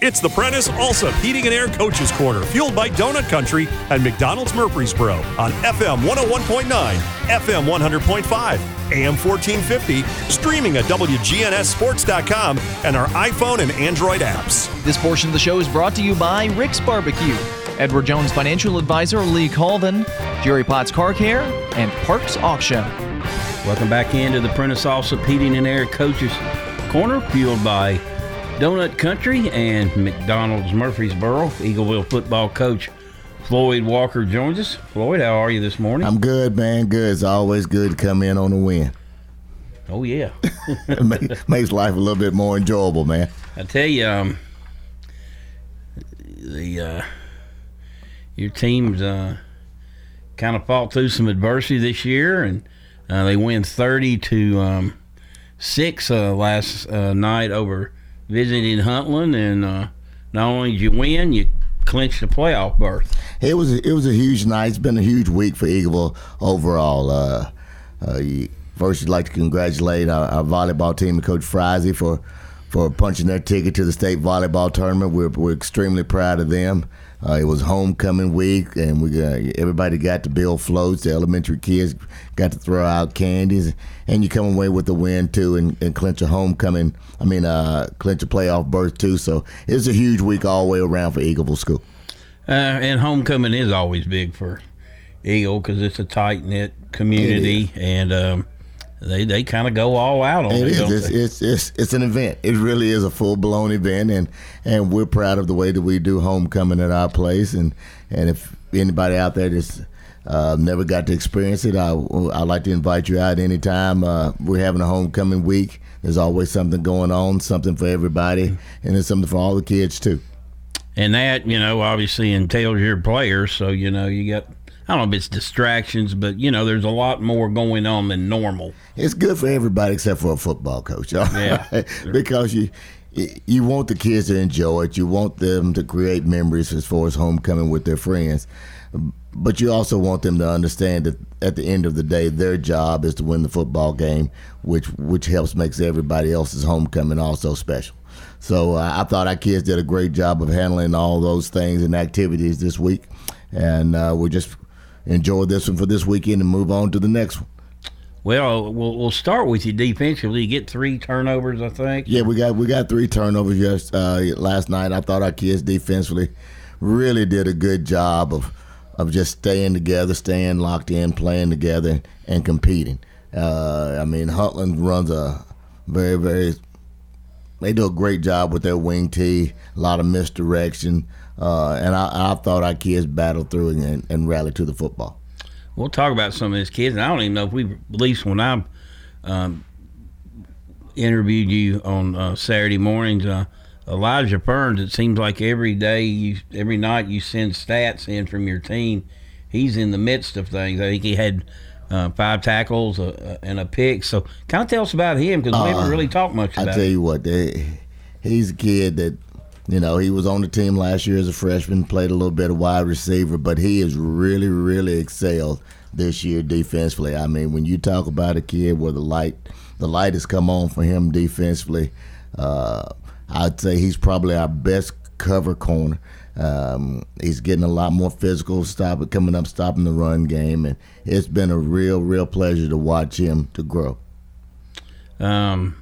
It's the Prentice Allsup Heating and Air Coaches Corner, fueled by Donut Country and McDonald's Murfreesboro on FM 101.9, FM 100.5, AM 1450, streaming at WGNSSports.com and our iPhone and Android apps. This portion of the show is brought to you by Rick's Barbecue, Edward Jones Financial Advisor Lee Colvin, Jerry Potts Car Care, and Parks Auction. Welcome back into the Prentice Allsup Heating and Air Coaches Corner, fueled by Donut Country and McDonald's Murfreesboro. Eagleville football coach Floyd Walker joins us. Floyd, how are you this morning? I'm good, man. Good. It's always good to come in on a win. Oh yeah, makes life a little bit more enjoyable, man. I tell you, um, the uh, your team's uh, kind of fought through some adversity this year, and uh, they win thirty to um, six uh, last uh, night over visiting Huntland, and uh, not only did you win, you clinched the playoff berth. It was it was a huge night. It's been a huge week for Eagleville overall. Uh, uh, first, I'd like to congratulate our, our volleyball team and Coach Frizy for for punching their ticket to the state volleyball tournament. We're, we're extremely proud of them. Uh, it was homecoming week, and we got, everybody got to build floats. The elementary kids got to throw out candies, and you come away with the win too, and, and clinch a homecoming. I mean, uh, clinch a playoff berth too. So it's a huge week all the way around for Eagleville School. Uh, and homecoming is always big for Eagle because it's a tight knit community, and um, they they kind of go all out on it. It is. It's, it's, it's it's an event. It really is a full blown event, and and we're proud of the way that we do homecoming at our place. And and if anybody out there just uh, never got to experience it, I I'd like to invite you out anytime. Uh, we're having a homecoming week. There's always something going on, something for everybody, and there's something for all the kids too. And that you know obviously entails your players, so you know you got I don't know if it's distractions, but you know, there's a lot more going on than normal. It's good for everybody except for a football coach. Yeah, because you you want the kids to enjoy it. You want them to create memories as far as homecoming with their friends. But you also want them to understand that at the end of the day, their job is to win the football game, which which helps makes everybody else's homecoming also special. So uh, I thought our kids did a great job of handling all those things and activities this week, and uh, we're just enjoy this one for this weekend and move on to the next one. Well, we'll we'll start with you defensively. You get three turnovers, I think. Yeah, we got we got three turnovers just uh, last night. I thought our kids defensively really did a good job of of just staying together, staying locked in, playing together, and competing. Uh, I mean, Huntland runs a very very. They do a great job with their wing tee. A lot of misdirection. Uh, and I, I, thought our kids battled through and, and, rallied to the football. We'll talk about some of these kids, and I don't even know if we, at least when I um, interviewed you on uh, Saturday mornings, uh, Elijah Burns. It seems like every day, you, every night, you send stats in from your team. He's in the midst of things. I think he had uh, five tackles uh, and a pick. So, kind of tell us about him because we haven't uh, really talked much about. I tell you what, they, he's a kid that you know, he was on the team last year as a freshman, played a little bit of wide receiver, but he has really, really excelled this year defensively. I mean, when you talk about a kid where the light, the light has come on for him defensively, uh, I'd say he's probably our best cover corner. Um, he's getting a lot more physical, stopping, coming up, stopping the run game, and it's been a real, real pleasure to watch him to grow. Um,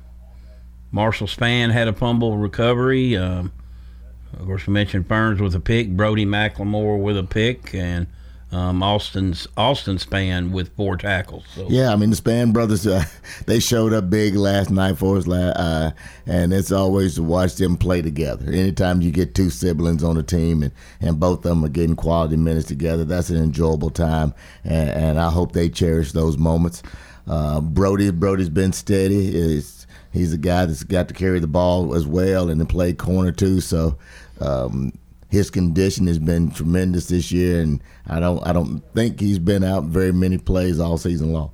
Marshall Span had a fumble recovery. Um, of course, we mentioned Burns with a pick, Brody McLemore with a pick, and um, Austin's Austin Span with four tackles. So. Yeah, I mean the Span brothers, uh, they showed up big last night for us, uh, and it's always to watch them play together. Anytime you get two siblings on a team and, and both of them are getting quality minutes together, that's an enjoyable time, and, and I hope they cherish those moments. Uh, Brody Brody's been steady. It's, he's a guy that's got to carry the ball as well and to play corner too. So um, his condition has been tremendous this year, and I don't I don't think he's been out very many plays all season long.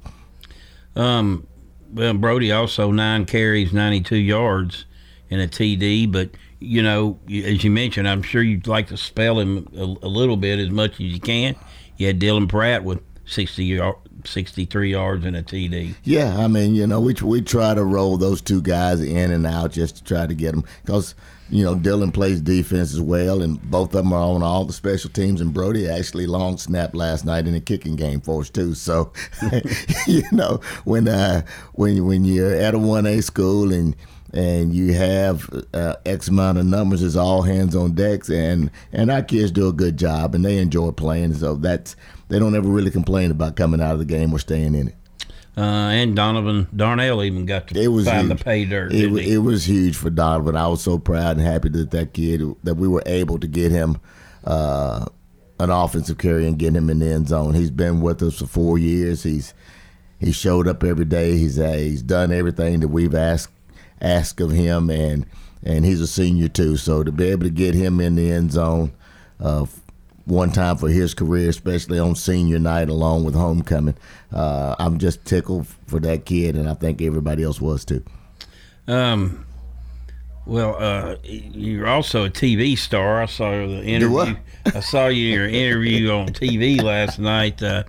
Um, well, Brody also nine carries, ninety two yards, and a TD. But you know, as you mentioned, I'm sure you'd like to spell him a, a little bit as much as you can. You had Dylan Pratt with 60 yard, 63 yards and a TD. Yeah, I mean, you know, we we try to roll those two guys in and out just to try to get them because you know Dylan plays defense as well, and both of them are on all the special teams. And Brody actually long snapped last night in the kicking game for us too. So, you know, when uh, when when you're at a one A school and and you have uh, X amount of numbers, it's all hands on decks, and and our kids do a good job, and they enjoy playing. So that's they don't ever really complain about coming out of the game or staying in it. Uh, and Donovan Darnell even got to it was find huge. the pay dirt. It, it, was huge for Donovan. I was so proud and happy that that kid that we were able to get him uh, an offensive carry and get him in the end zone. He's been with us for four years. He's he showed up every day. He's uh, he's done everything that we've asked asked of him, and and he's a senior too. So to be able to get him in the end zone. Uh, one time for his career, especially on senior night along with homecoming. Uh, I'm just tickled for that kid, and I think everybody else was too. Um, well, uh, you're also a TV star. I saw the interview. I saw you your interview on TV last night. Uh,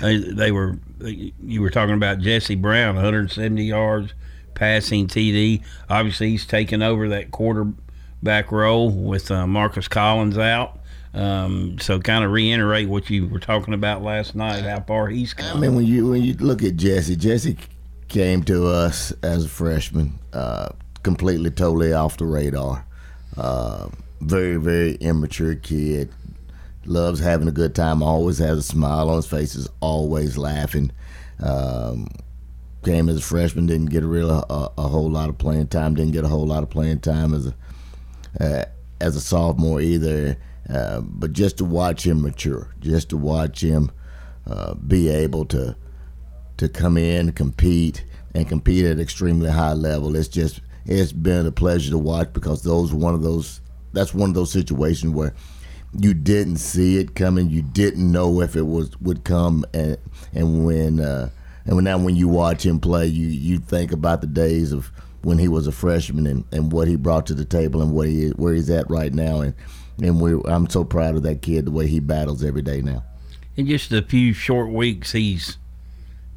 they were you were talking about Jesse Brown, 170 yards passing TD. Obviously, he's taken over that quarterback role with uh, Marcus Collins out. Um, so kind of reiterate what you were talking about last night, how far he's come. I mean, when you when you look at Jesse, Jesse came to us as a freshman, uh, completely, totally off the radar. Uh, very, very immature kid. Loves having a good time. Always has a smile on his face. Is always laughing. Um, came as a freshman. Didn't get a real a, a, whole lot of playing time. Didn't get a whole lot of playing time as a uh, as a sophomore either uh, but just to watch him mature, just to watch him uh, be able to to come in, compete, and compete at extremely high level, it's just it's been a pleasure to watch because those one of those that's one of those situations where you didn't see it coming, you didn't know if it was would come, and and when uh, and now when you watch him play, you you think about the days of when he was a freshman and, and what he brought to the table and what he where he's at right now and and we I'm so proud of that kid the way he battles every day now. In just a few short weeks, he's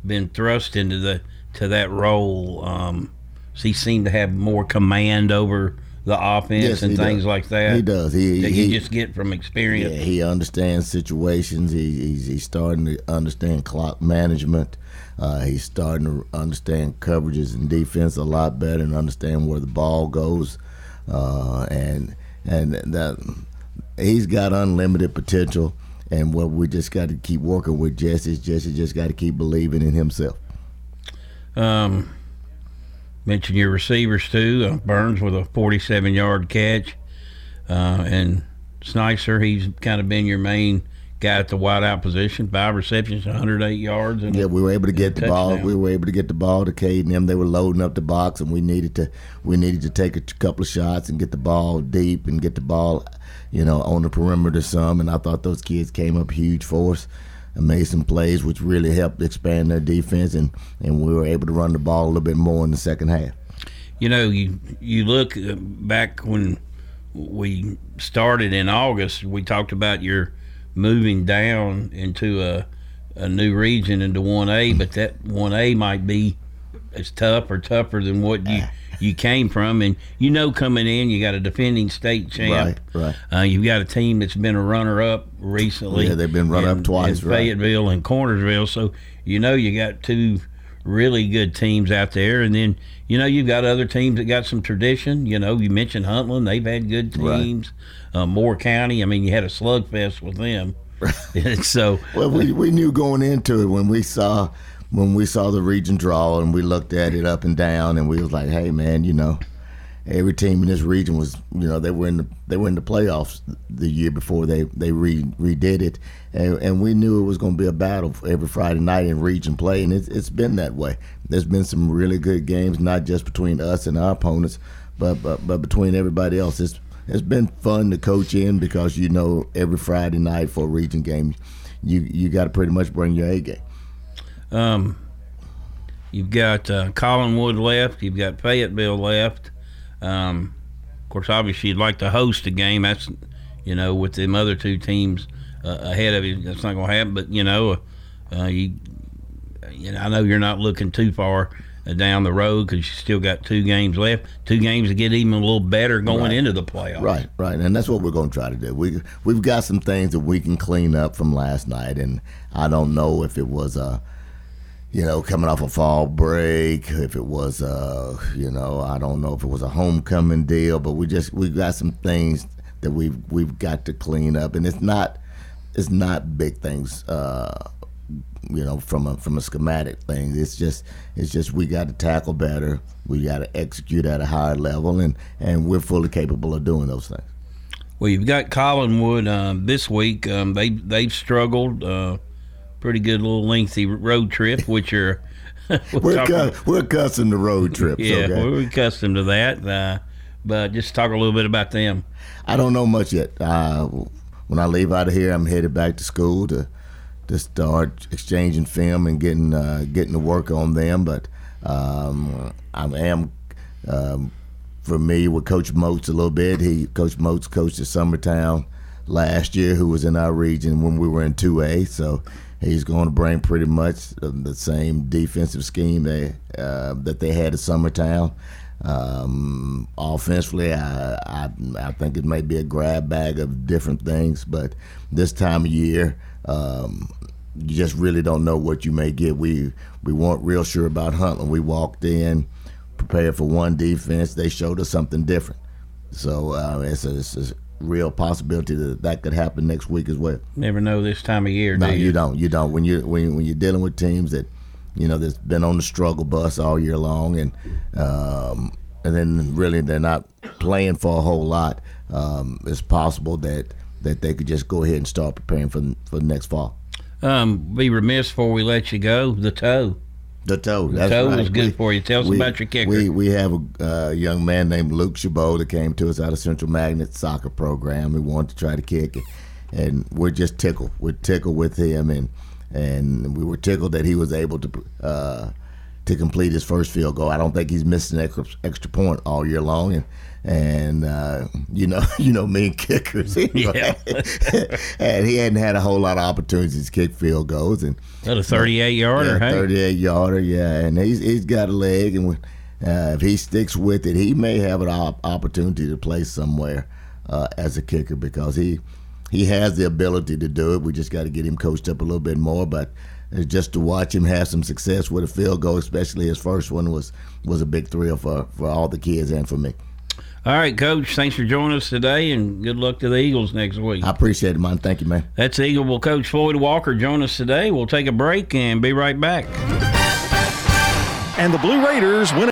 been thrust into the to that role. Um, he seemed to have more command over the offense yes, and things does. like that. He does. He, that he, you just get from experience. Yeah, he understands situations. He, he's, he's starting to understand clock management. Uh, he's starting to understand coverages and defense a lot better and understand where the ball goes. Uh, and and that he's got unlimited potential. And what we just got to keep working with Jesse. Jesse just got to keep believing in himself. Um, mention your receivers too. Uh, Burns with a 47 yard catch, uh, and Snicer. He's kind of been your main guy at the wideout position. Five receptions, 108 yards. yeah, we were able to get the ball. We were able to get the ball to Cade and them. They were loading up the box, and we needed to we needed to take a couple of shots and get the ball deep and get the ball you know, on the perimeter some. And I thought those kids came up huge for us made some plays, which really helped expand their defense. And, and we were able to run the ball a little bit more in the second half. You know, you you look uh, back when we started in August, we talked about your moving down into a, a new region into 1A, but that 1A might be as tough or tougher than what you you came from, and you know coming in, you got a defending state champ. Right, right. Uh, you've got a team that's been a runner-up recently. Yeah, they've been runner-up twice. In Fayetteville and Cornersville, so you know you got two really good teams out there, and then you know you've got other teams that got some tradition. You know, you mentioned Huntland; they've had good teams. Right. Uh, Moore County, I mean, you had a slugfest with them. so well, we we knew going into it when we saw when we saw the region draw and we looked at it up and down and we was like, hey man, you know, every team in this region was, you know, they were in the they were in the playoffs the year before they they re, redid it, and, and we knew it was going to be a battle every Friday night in region play, and it's it's been that way. There's been some really good games, not just between us and our opponents, but but but between everybody else. It's it's been fun to coach in because you know every Friday night for a region game, you you got to pretty much bring your A game. Um, you've got uh, Collinwood left. You've got Fayetteville left. Um, of course, obviously, you'd like to host a game. That's you know with them other two teams uh, ahead of you. That's not going to happen. But you know, uh, you, you know, I know you're not looking too far uh, down the road because you still got two games left, two games to get even a little better going Right. into the playoffs. Right, right, and that's what we're going to try to do. We we've got some things that we can clean up from last night, and I don't know if it was a, you know, coming off a fall break, if it was a, you know, I don't know if it was a homecoming deal, but we just we got some things that we've we've got to clean up, and it's not it's not big things. Uh, you know, from a from a schematic thing. It's just it's just we got to tackle better. We got to execute at a higher level, and and we're fully capable of doing those things. Well, you've got Collinwood um, this week. Um, they they've struggled. Uh, pretty good little lengthy road trip, which are We're cu- we're accustomed to road trips. yeah, okay? we're accustomed to that. Uh, but just talk a little bit about them. I don't know much yet. Uh, when I leave out of here, I'm headed back to school to to start exchanging film and getting uh, getting to work on them. But um, I am um, familiar with Coach Moats a little bit. He Coach Moats coached at Summertown last year, who was in our region when we were in 2A. So he's going to bring pretty much the same defensive scheme uh, that they had at Summertown. Um, offensively, I, I I think it may be a grab bag of different things, but this time of year, um, you just really don't know what you may get. We we weren't real sure about Huntland. We walked in prepared for one defense. They showed us something different. So uh, it's, a, it's a real possibility that that could happen next week as well. Never know this time of year, No, do you you? don't. You don't. When you when when you're dealing with teams that you know that's been on the struggle bus all year long, and um, and then really they're not playing for a whole lot. Um, it's possible that that they could just go ahead and start preparing for for next fall. Um, be remiss before we let you go. The toe. The toe. The toe right. was good We- for you. Tell us we- about your kicker. We we have a uh, young man named Luke Chabot that came to us out of Central Magnet soccer program. We wanted to try to kick it, and we're just tickled. We're tickled with him, and and we were tickled that he was able to uh, to complete his first field goal. I don't think he's missed an extra, extra point all year long, and and uh, you know you know me and kickers, Yeah. and he hadn't had a whole lot of opportunities to kick field goals, and a 38 yarder, yeah, hey? 38 yarder, yeah, and he's he's got a leg, and when, uh, if he sticks with it, he may have an op- opportunity to play somewhere uh, as a kicker because he he has the ability to do it. We just got to get him coached up a little bit more, but. Uh, Just to watch him have some success with a field goal, especially his first one, was was a big thrill for, for all the kids and for me. All right, Coach. Thanks for joining us today, and good luck to the Eagles next week. I appreciate it, man. Thank you, man. That's Eagle Coach Floyd Walker. Join us today. We'll take a break and be right back. And the Blue Raiders win